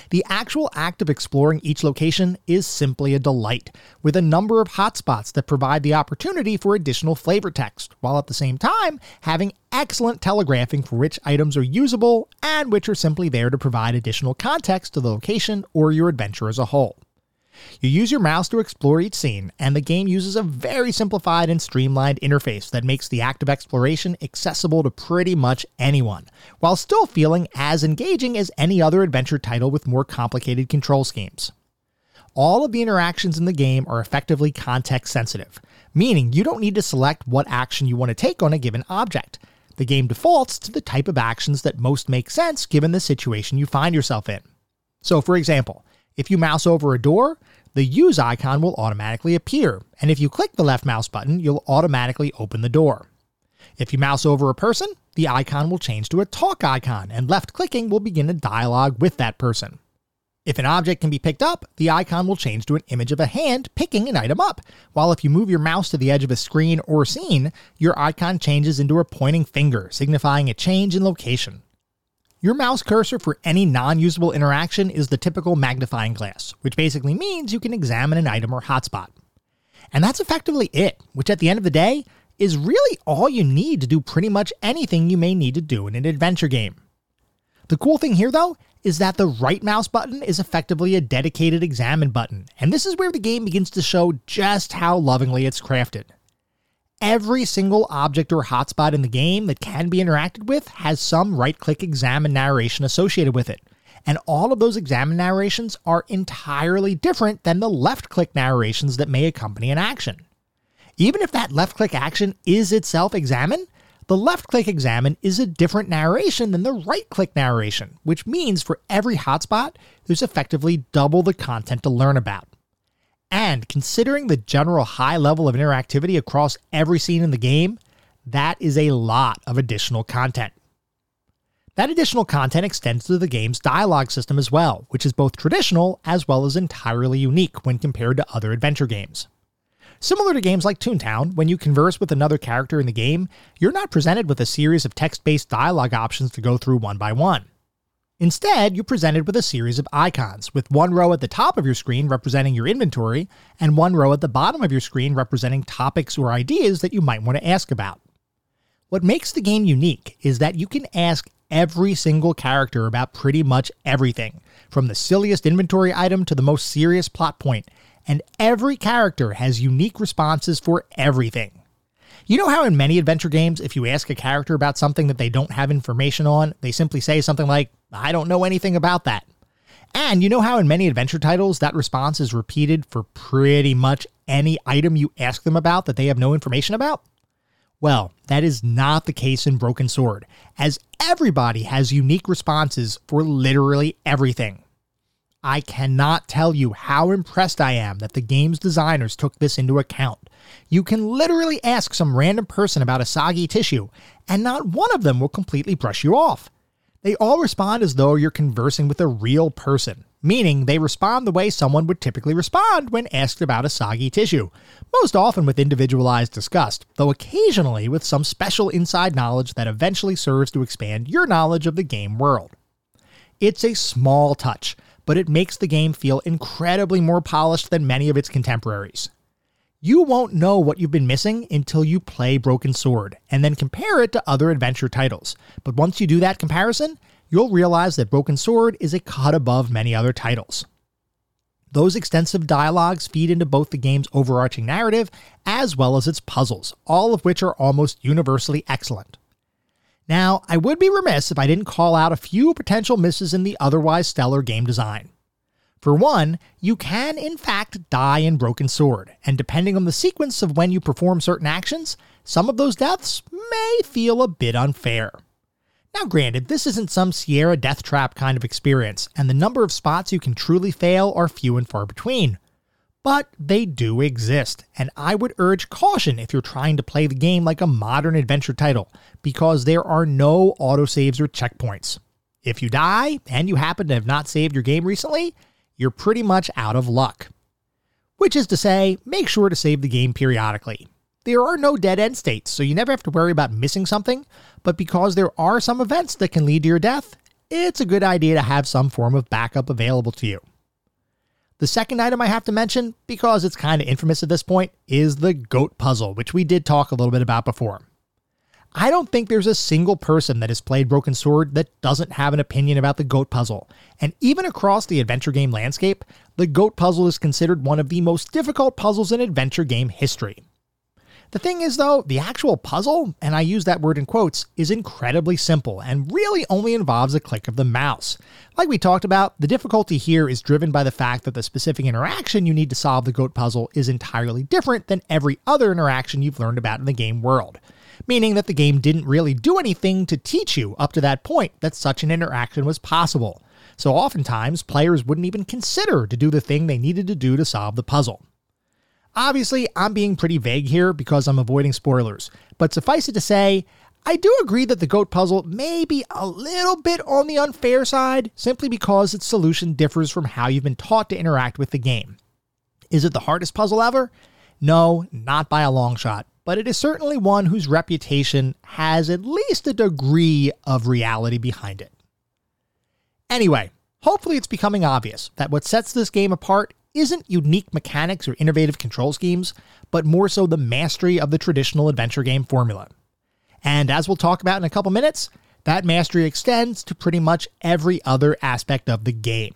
Speaker 1: The actual act of exploring each location is simply a delight, with a number of hotspots that provide the opportunity for additional flavor text, while at the same time having excellent telegraphing for which items are usable and which are simply there to provide additional context to the location or your adventure as a whole. You use your mouse to explore each scene, and the game uses a very simplified and streamlined interface that makes the act of exploration accessible to pretty much anyone, while still feeling as engaging as any other adventure title with more complicated control schemes. All of the interactions in the game are effectively context sensitive, meaning you don't need to select what action you want to take on a given object. The game defaults to the type of actions that most make sense given the situation you find yourself in. So, for example, if you mouse over a door, the use icon will automatically appear, and if you click the left mouse button, you'll automatically open the door. If you mouse over a person, the icon will change to a talk icon, and left clicking will begin a dialogue with that person. If an object can be picked up, the icon will change to an image of a hand picking an item up, while if you move your mouse to the edge of a screen or scene, your icon changes into a pointing finger, signifying a change in location. Your mouse cursor for any non usable interaction is the typical magnifying glass, which basically means you can examine an item or hotspot. And that's effectively it, which at the end of the day is really all you need to do pretty much anything you may need to do in an adventure game. The cool thing here, though, is that the right mouse button is effectively a dedicated examine button, and this is where the game begins to show just how lovingly it's crafted. Every single object or hotspot in the game that can be interacted with has some right click examine narration associated with it. And all of those examine narrations are entirely different than the left click narrations that may accompany an action. Even if that left click action is itself examine, the left click examine is a different narration than the right click narration, which means for every hotspot, there's effectively double the content to learn about. And considering the general high level of interactivity across every scene in the game, that is a lot of additional content. That additional content extends to the game's dialogue system as well, which is both traditional as well as entirely unique when compared to other adventure games. Similar to games like Toontown, when you converse with another character in the game, you're not presented with a series of text based dialogue options to go through one by one. Instead, you're presented with a series of icons, with one row at the top of your screen representing your inventory, and one row at the bottom of your screen representing topics or ideas that you might want to ask about. What makes the game unique is that you can ask every single character about pretty much everything, from the silliest inventory item to the most serious plot point, and every character has unique responses for everything. You know how in many adventure games, if you ask a character about something that they don't have information on, they simply say something like, I don't know anything about that. And you know how in many adventure titles, that response is repeated for pretty much any item you ask them about that they have no information about? Well, that is not the case in Broken Sword, as everybody has unique responses for literally everything. I cannot tell you how impressed I am that the game's designers took this into account. You can literally ask some random person about a soggy tissue, and not one of them will completely brush you off. They all respond as though you're conversing with a real person, meaning they respond the way someone would typically respond when asked about a soggy tissue, most often with individualized disgust, though occasionally with some special inside knowledge that eventually serves to expand your knowledge of the game world. It's a small touch, but it makes the game feel incredibly more polished than many of its contemporaries. You won't know what you've been missing until you play Broken Sword and then compare it to other adventure titles. But once you do that comparison, you'll realize that Broken Sword is a cut above many other titles. Those extensive dialogues feed into both the game's overarching narrative as well as its puzzles, all of which are almost universally excellent. Now, I would be remiss if I didn't call out a few potential misses in the otherwise stellar game design. For one, you can in fact die in Broken Sword, and depending on the sequence of when you perform certain actions, some of those deaths may feel a bit unfair. Now, granted, this isn't some Sierra Death Trap kind of experience, and the number of spots you can truly fail are few and far between. But they do exist, and I would urge caution if you're trying to play the game like a modern adventure title, because there are no autosaves or checkpoints. If you die, and you happen to have not saved your game recently, you're pretty much out of luck. Which is to say, make sure to save the game periodically. There are no dead end states, so you never have to worry about missing something, but because there are some events that can lead to your death, it's a good idea to have some form of backup available to you. The second item I have to mention, because it's kind of infamous at this point, is the goat puzzle, which we did talk a little bit about before. I don't think there's a single person that has played Broken Sword that doesn't have an opinion about the GOAT puzzle. And even across the adventure game landscape, the GOAT puzzle is considered one of the most difficult puzzles in adventure game history. The thing is, though, the actual puzzle, and I use that word in quotes, is incredibly simple and really only involves a click of the mouse. Like we talked about, the difficulty here is driven by the fact that the specific interaction you need to solve the GOAT puzzle is entirely different than every other interaction you've learned about in the game world meaning that the game didn't really do anything to teach you up to that point that such an interaction was possible. So oftentimes, players wouldn't even consider to do the thing they needed to do to solve the puzzle. Obviously, I'm being pretty vague here because I'm avoiding spoilers, but suffice it to say, I do agree that the GOAT puzzle may be a little bit on the unfair side simply because its solution differs from how you've been taught to interact with the game. Is it the hardest puzzle ever? No, not by a long shot, but it is certainly one whose reputation has at least a degree of reality behind it. Anyway, hopefully it's becoming obvious that what sets this game apart isn't unique mechanics or innovative control schemes, but more so the mastery of the traditional adventure game formula. And as we'll talk about in a couple minutes, that mastery extends to pretty much every other aspect of the game.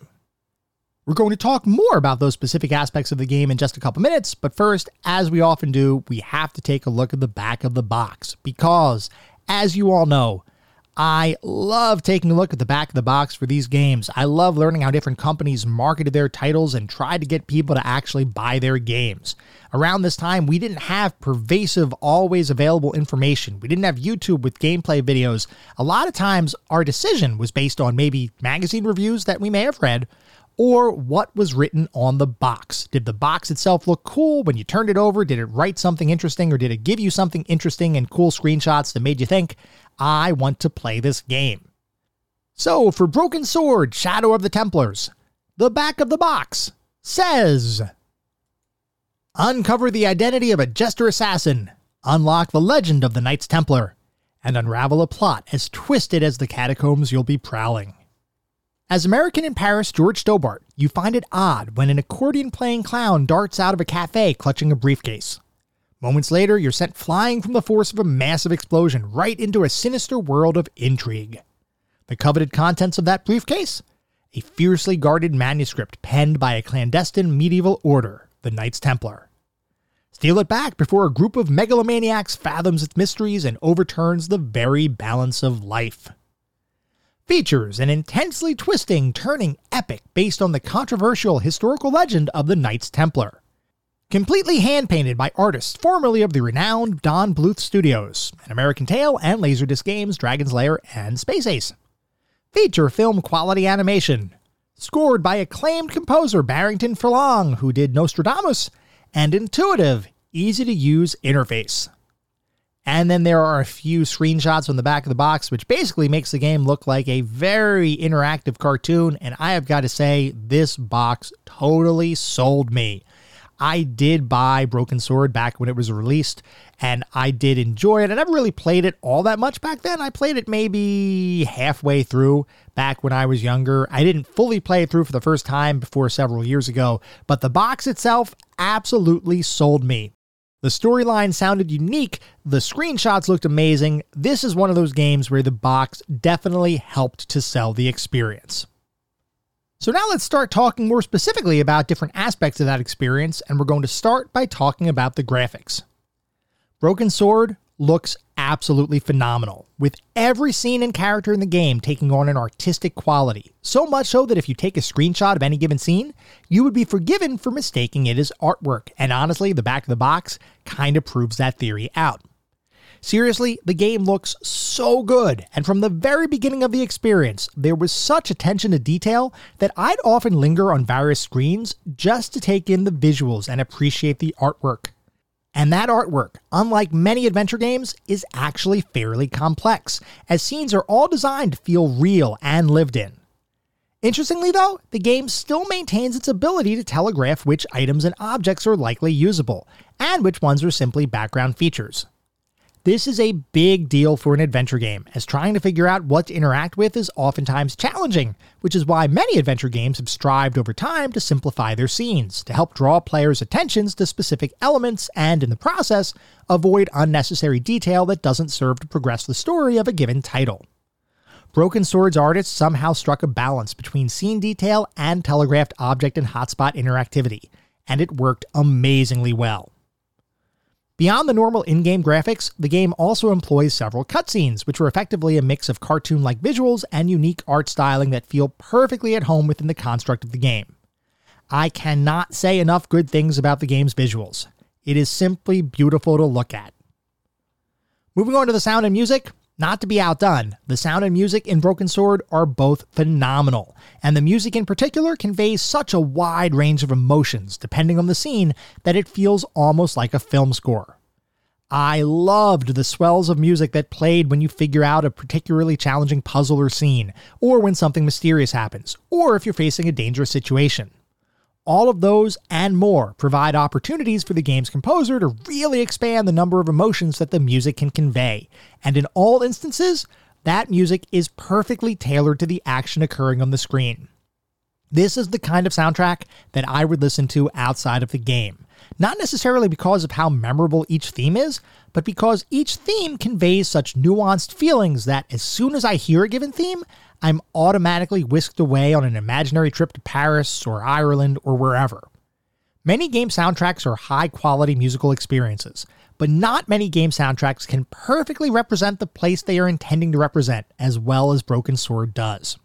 Speaker 1: We're going to talk more about those specific aspects of the game in just a couple minutes, but first, as we often do, we have to take a look at the back of the box because, as you all know, I love taking a look at the back of the box for these games. I love learning how different companies marketed their titles and tried to get people to actually buy their games. Around this time, we didn't have pervasive, always available information. We didn't have YouTube with gameplay videos. A lot of times, our decision was based on maybe magazine reviews that we may have read or what was written on the box. Did the box itself look cool when you turned it over? Did it write something interesting or did it give you something interesting and cool screenshots that made you think, I want to play this game? So, for Broken Sword Shadow of the Templars, the back of the box says Uncover the identity of a jester assassin, unlock the legend of the Knights Templar, and unravel a plot as twisted as the catacombs you'll be prowling. As American in Paris George Stobbart, you find it odd when an accordion playing clown darts out of a cafe clutching a briefcase. Moments later, you're sent flying from the force of a massive explosion right into a sinister world of intrigue. The coveted contents of that briefcase? A fiercely guarded manuscript penned by a clandestine medieval order, the Knights Templar. Steal it back before a group of megalomaniacs fathoms its mysteries and overturns the very balance of life features an intensely twisting, turning epic based on the controversial historical legend of the Knights Templar. Completely hand painted by artists formerly of the renowned Don Bluth Studios, An American Tail and Laserdisc Games, Dragon's Lair, and Space Ace. Feature film quality animation. Scored by acclaimed composer Barrington Pheloung, who did Nostradamus, and intuitive, easy to use interface. And then there are a few screenshots on the back of the box, which basically makes the game look like a very interactive cartoon. And I have got to say, this box totally sold me. I did buy Broken Sword back when it was released, and I did enjoy it. I never really played it all that much back then. I played it maybe halfway through back when I was younger. I didn't fully play it through for the first time before several years ago, but the box itself absolutely sold me. The storyline sounded unique, the screenshots looked amazing. This is one of those games where the box definitely helped to sell the experience. So now let's start talking more specifically about different aspects of that experience, and we're going to start by talking about the graphics. Broken Sword looks absolutely phenomenal, with every scene and character in the game taking on an artistic quality. So much so that if you take a screenshot of any given scene, you would be forgiven for mistaking it as artwork. And honestly, the back of the box kind of proves that theory out. Seriously, the game looks so good, and from the very beginning of the experience, there was such attention to detail that I'd often linger on various screens just to take in the visuals and appreciate the artwork. And that artwork, unlike many adventure games, is actually fairly complex, as scenes are all designed to feel real and lived in. Interestingly, though, the game still maintains its ability to telegraph which items and objects are likely usable, and which ones are simply background features. This is a big deal for an adventure game, as trying to figure out what to interact with is oftentimes challenging, which is why many adventure games have strived over time to simplify their scenes, to help draw players' attentions to specific elements and, in the process, avoid unnecessary detail that doesn't serve to progress the story of a given title. Broken Sword's artists somehow struck a balance between scene detail and telegraphed object and hotspot interactivity, and it worked amazingly well. Beyond the normal in game graphics, the game also employs several cutscenes, which are effectively a mix of cartoon like visuals and unique art styling that feel perfectly at home within the construct of the game. I cannot say enough good things about the game's visuals. It is simply beautiful to look at. Moving on to the sound and music, not to be outdone, the sound and music in Broken Sword are both phenomenal, and the music in particular conveys such a wide range of emotions depending on the scene that it feels almost like a film score. I loved the swells of music that played when you figure out a particularly challenging puzzle or scene, or when something mysterious happens, or if you're facing a dangerous situation. All of those and more provide opportunities for the game's composer to really expand the number of emotions that the music can convey. And in all instances, that music is perfectly tailored to the action occurring on the screen. This is the kind of soundtrack that I would listen to outside of the game. Not necessarily because of how memorable each theme is, but because each theme conveys such nuanced feelings that as soon as I hear a given theme, I'm automatically whisked away on an imaginary trip to Paris or Ireland or wherever. Many game soundtracks are high quality musical experiences, but not many game soundtracks can perfectly represent the place they are intending to represent as well as Broken Sword does.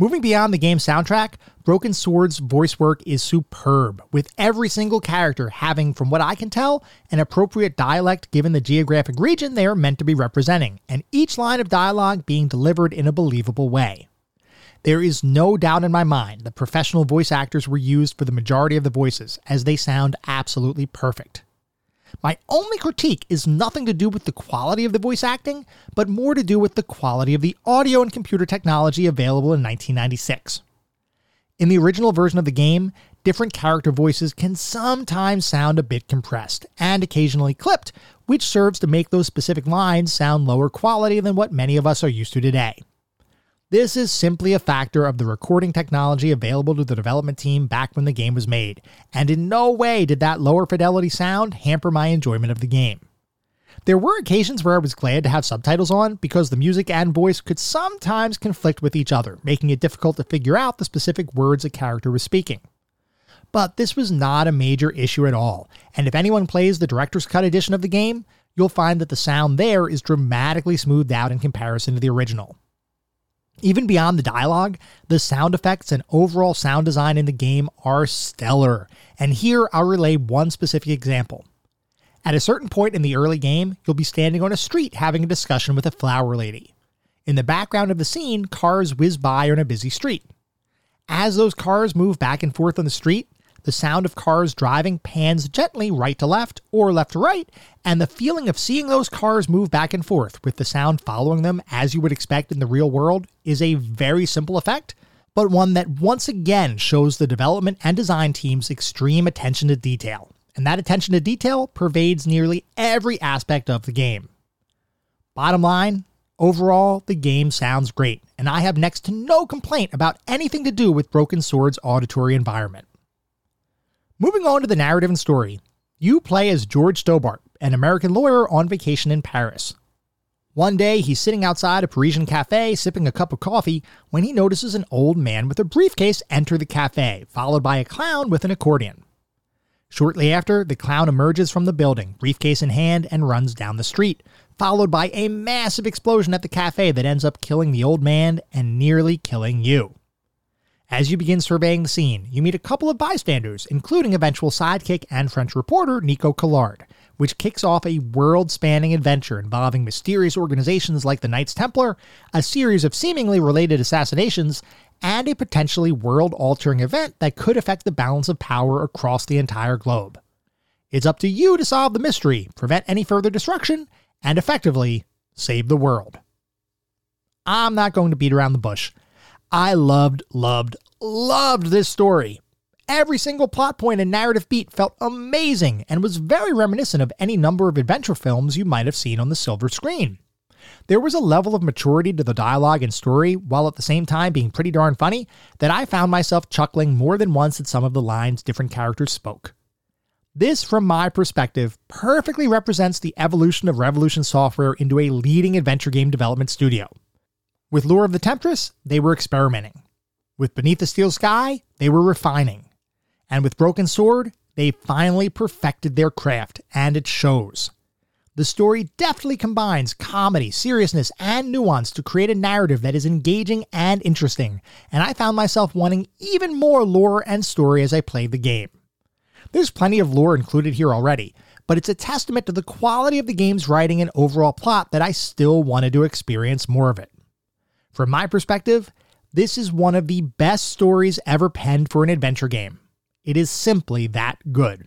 Speaker 1: Moving beyond the game's soundtrack, Broken Sword's voice work is superb, with every single character having, from what I can tell, an appropriate dialect given the geographic region they are meant to be representing, and each line of dialogue being delivered in a believable way. There is no doubt in my mind that professional voice actors were used for the majority of the voices, as they sound absolutely perfect. My only critique is nothing to do with the quality of the voice acting, but more to do with the quality of the audio and computer technology available in 1996. In the original version of the game, different character voices can sometimes sound a bit compressed and occasionally clipped, which serves to make those specific lines sound lower quality than what many of us are used to today. This is simply a factor of the recording technology available to the development team back when the game was made, and in no way did that lower fidelity sound hamper my enjoyment of the game. There were occasions where I was glad to have subtitles on because the music and voice could sometimes conflict with each other, making it difficult to figure out the specific words a character was speaking. But this was not a major issue at all, and if anyone plays the director's cut edition of the game, you'll find that the sound there is dramatically smoothed out in comparison to the original. Even beyond the dialogue, the sound effects and overall sound design in the game are stellar. And here I'll relay one specific example. At a certain point in the early game, you'll be standing on a street having a discussion with a flower lady. In the background of the scene, cars whiz by on a busy street. As those cars move back and forth on the street, the sound of cars driving pans gently right to left or left to right, and the feeling of seeing those cars move back and forth with the sound following them as you would expect in the real world is a very simple effect, but one that once again shows the development and design team's extreme attention to detail. And that attention to detail pervades nearly every aspect of the game. Bottom line, overall, the game sounds great, and I have next to no complaint about anything to do with Broken Sword's auditory environment. Moving on to the narrative and story, you play as George Stobbart, an American lawyer on vacation in Paris. One day, he's sitting outside a Parisian cafe sipping a cup of coffee when he notices an old man with a briefcase enter the cafe, followed by a clown with an accordion. Shortly after, the clown emerges from the building, briefcase in hand, and runs down the street, followed by a massive explosion at the cafe that ends up killing the old man and nearly killing you. As you begin surveying the scene, you meet a couple of bystanders, including eventual sidekick and French reporter Nico Collard, which kicks off a world spanning adventure involving mysterious organizations like the Knights Templar, a series of seemingly related assassinations, and a potentially world altering event that could affect the balance of power across the entire globe. It's up to you to solve the mystery, prevent any further destruction, and effectively save the world. I'm not going to beat around the bush. I loved, loved, loved this story. Every single plot point and narrative beat felt amazing and was very reminiscent of any number of adventure films you might have seen on the silver screen. There was a level of maturity to the dialogue and story, while at the same time being pretty darn funny, that I found myself chuckling more than once at some of the lines different characters spoke. This, from my perspective, perfectly represents the evolution of Revolution Software into a leading adventure game development studio. With Lure of the Temptress, they were experimenting. With Beneath the Steel Sky, they were refining. And with Broken Sword, they finally perfected their craft, and it shows. The story deftly combines comedy, seriousness, and nuance to create a narrative that is engaging and interesting, and I found myself wanting even more lore and story as I played the game. There's plenty of lore included here already, but it's a testament to the quality of the game's writing and overall plot that I still wanted to experience more of it. From my perspective, this is one of the best stories ever penned for an adventure game. It is simply that good.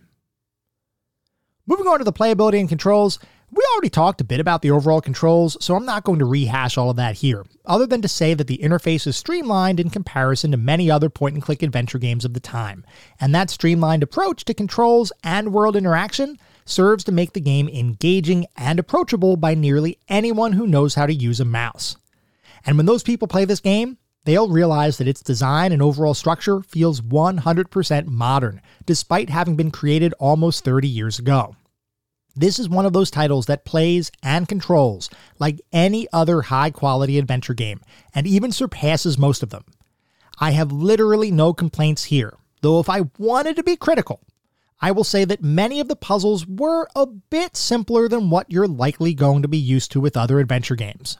Speaker 1: Moving on to the playability and controls, we already talked a bit about the overall controls, so I'm not going to rehash all of that here, other than to say that the interface is streamlined in comparison to many other point and click adventure games of the time, and that streamlined approach to controls and world interaction serves to make the game engaging and approachable by nearly anyone who knows how to use a mouse. And when those people play this game, they'll realize that its design and overall structure feels 100% modern, despite having been created almost 30 years ago. This is one of those titles that plays and controls like any other high quality adventure game, and even surpasses most of them. I have literally no complaints here, though if I wanted to be critical, I will say that many of the puzzles were a bit simpler than what you're likely going to be used to with other adventure games.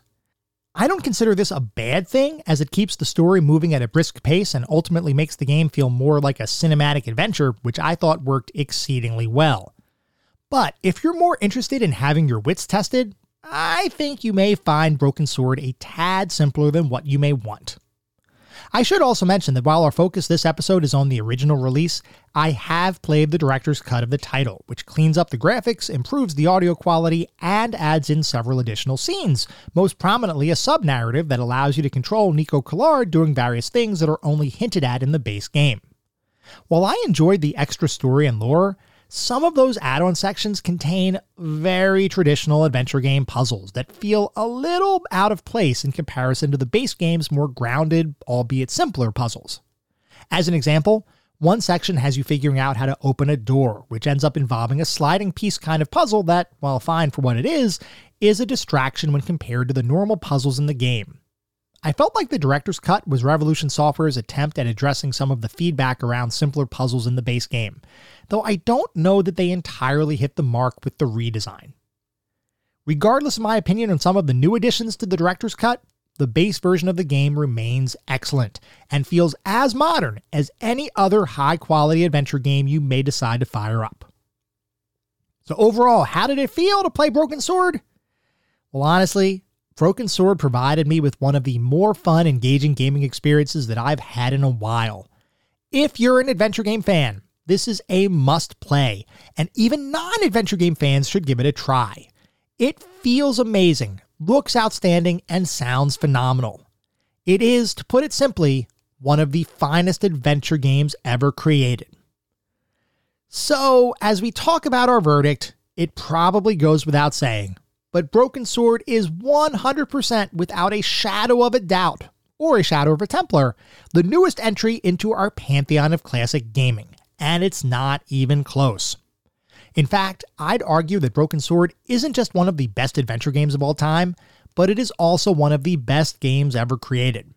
Speaker 1: I don't consider this a bad thing, as it keeps the story moving at a brisk pace and ultimately makes the game feel more like a cinematic adventure, which I thought worked exceedingly well. But if you're more interested in having your wits tested, I think you may find Broken Sword a tad simpler than what you may want. I should also mention that while our focus this episode is on the original release, I have played the director's cut of the title, which cleans up the graphics, improves the audio quality, and adds in several additional scenes, most prominently a sub narrative that allows you to control Nico Collard doing various things that are only hinted at in the base game. While I enjoyed the extra story and lore, some of those add on sections contain very traditional adventure game puzzles that feel a little out of place in comparison to the base game's more grounded, albeit simpler puzzles. As an example, one section has you figuring out how to open a door, which ends up involving a sliding piece kind of puzzle that, while fine for what it is, is a distraction when compared to the normal puzzles in the game. I felt like the director's cut was Revolution Software's attempt at addressing some of the feedback around simpler puzzles in the base game, though I don't know that they entirely hit the mark with the redesign. Regardless of my opinion on some of the new additions to the director's cut, the base version of the game remains excellent and feels as modern as any other high quality adventure game you may decide to fire up. So, overall, how did it feel to play Broken Sword? Well, honestly, Broken Sword provided me with one of the more fun, engaging gaming experiences that I've had in a while. If you're an adventure game fan, this is a must play, and even non adventure game fans should give it a try. It feels amazing, looks outstanding, and sounds phenomenal. It is, to put it simply, one of the finest adventure games ever created. So, as we talk about our verdict, it probably goes without saying but Broken Sword is 100% without a shadow of a doubt, or a shadow of a Templar, the newest entry into our pantheon of classic gaming, and it's not even close. In fact, I'd argue that Broken Sword isn't just one of the best adventure games of all time, but it is also one of the best games ever created.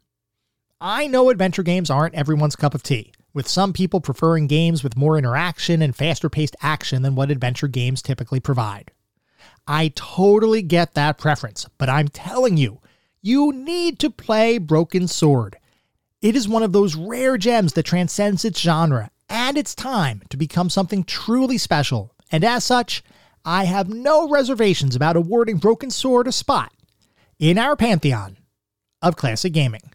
Speaker 1: I know adventure games aren't everyone's cup of tea, with some people preferring games with more interaction and faster paced action than what adventure games typically provide. I totally get that preference, but I'm telling you, you need to play Broken Sword. It is one of those rare gems that transcends its genre and its time to become something truly special, and as such, I have no reservations about awarding Broken Sword a spot in our pantheon of classic gaming.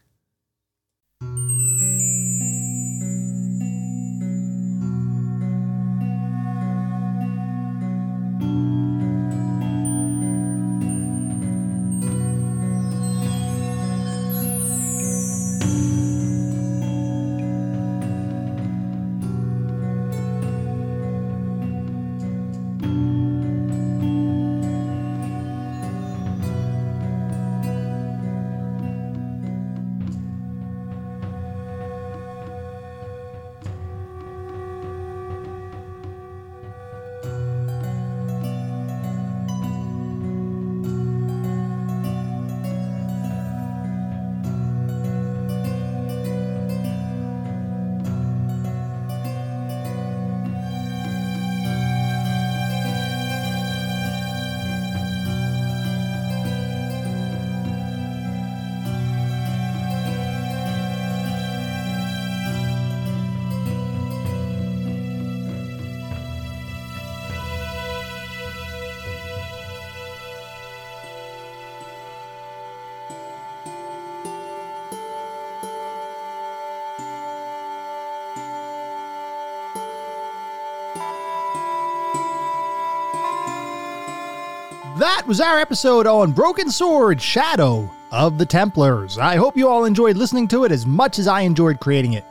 Speaker 1: That was our episode on Broken Sword Shadow of the Templars. I hope you all enjoyed listening to it as much as I enjoyed creating it.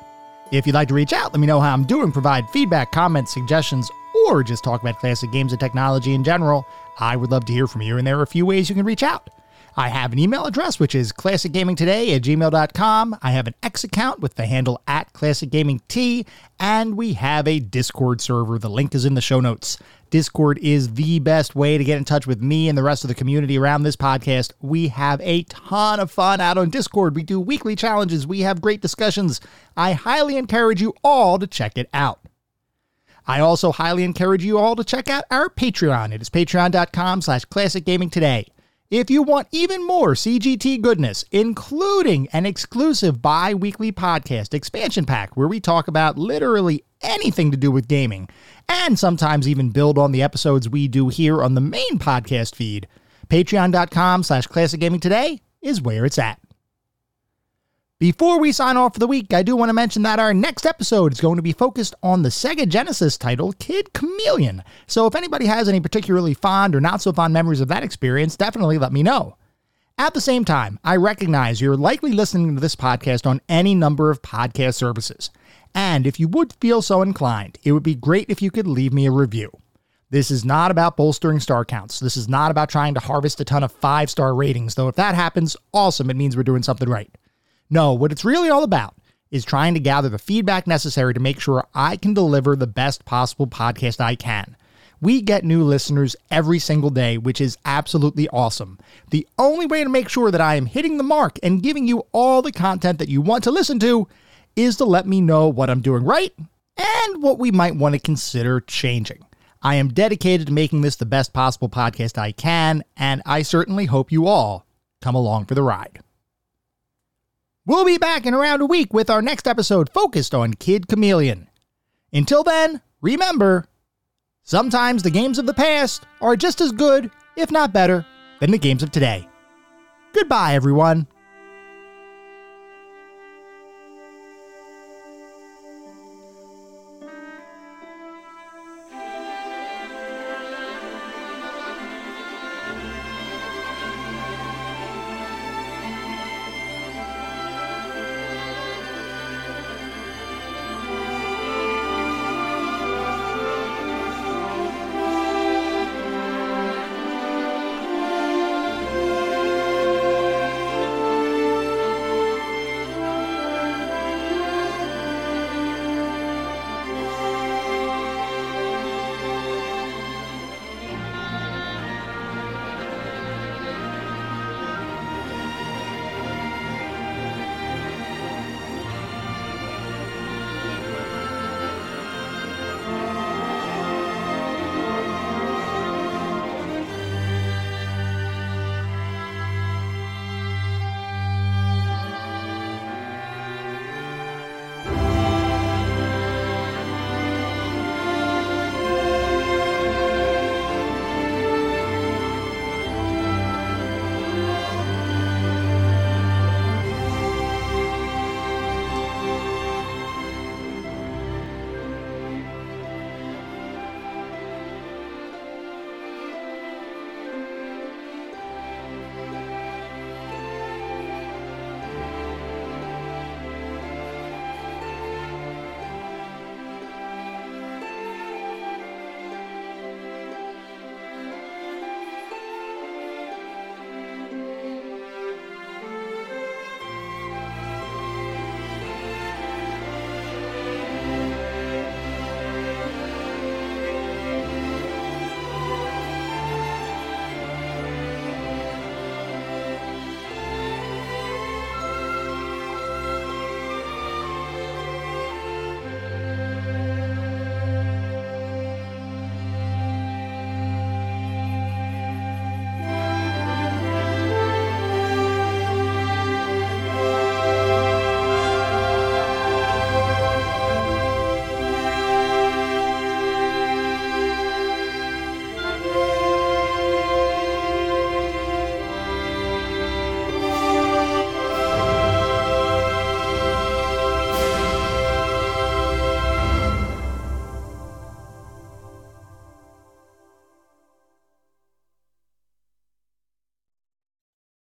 Speaker 1: If you'd like to reach out, let me know how I'm doing, provide feedback, comments, suggestions, or just talk about classic games and technology in general, I would love to hear from you, and there are a few ways you can reach out. I have an email address, which is classicgamingtoday at gmail.com. I have an X account with the handle at classicgamingt, and we have a Discord server. The link is in the show notes. Discord is the best way to get in touch with me and the rest of the community around this podcast. We have a ton of fun out on Discord. We do weekly challenges, we have great discussions. I highly encourage you all to check it out. I also highly encourage you all to check out our Patreon. It is patreon.com slash classicgamingtoday. If you want even more CGT goodness, including an exclusive bi weekly podcast expansion pack where we talk about literally anything to do with gaming, and sometimes even build on the episodes we do here on the main podcast feed, patreon.com slash classic gaming today is where it's at. Before we sign off for the week, I do want to mention that our next episode is going to be focused on the Sega Genesis title Kid Chameleon. So if anybody has any particularly fond or not so fond memories of that experience, definitely let me know. At the same time, I recognize you're likely listening to this podcast on any number of podcast services. And if you would feel so inclined, it would be great if you could leave me a review. This is not about bolstering star counts. This is not about trying to harvest a ton of five star ratings, though if that happens, awesome, it means we're doing something right. No, what it's really all about is trying to gather the feedback necessary to make sure I can deliver the best possible podcast I can. We get new listeners every single day, which is absolutely awesome. The only way to make sure that I am hitting the mark and giving you all the content that you want to listen to is to let me know what I'm doing right and what we might want to consider changing. I am dedicated to making this the best possible podcast I can, and I certainly hope you all come along for the ride. We'll be back in around a week with our next episode focused on Kid Chameleon. Until then, remember sometimes the games of the past are just as good, if not better, than the games of today. Goodbye, everyone.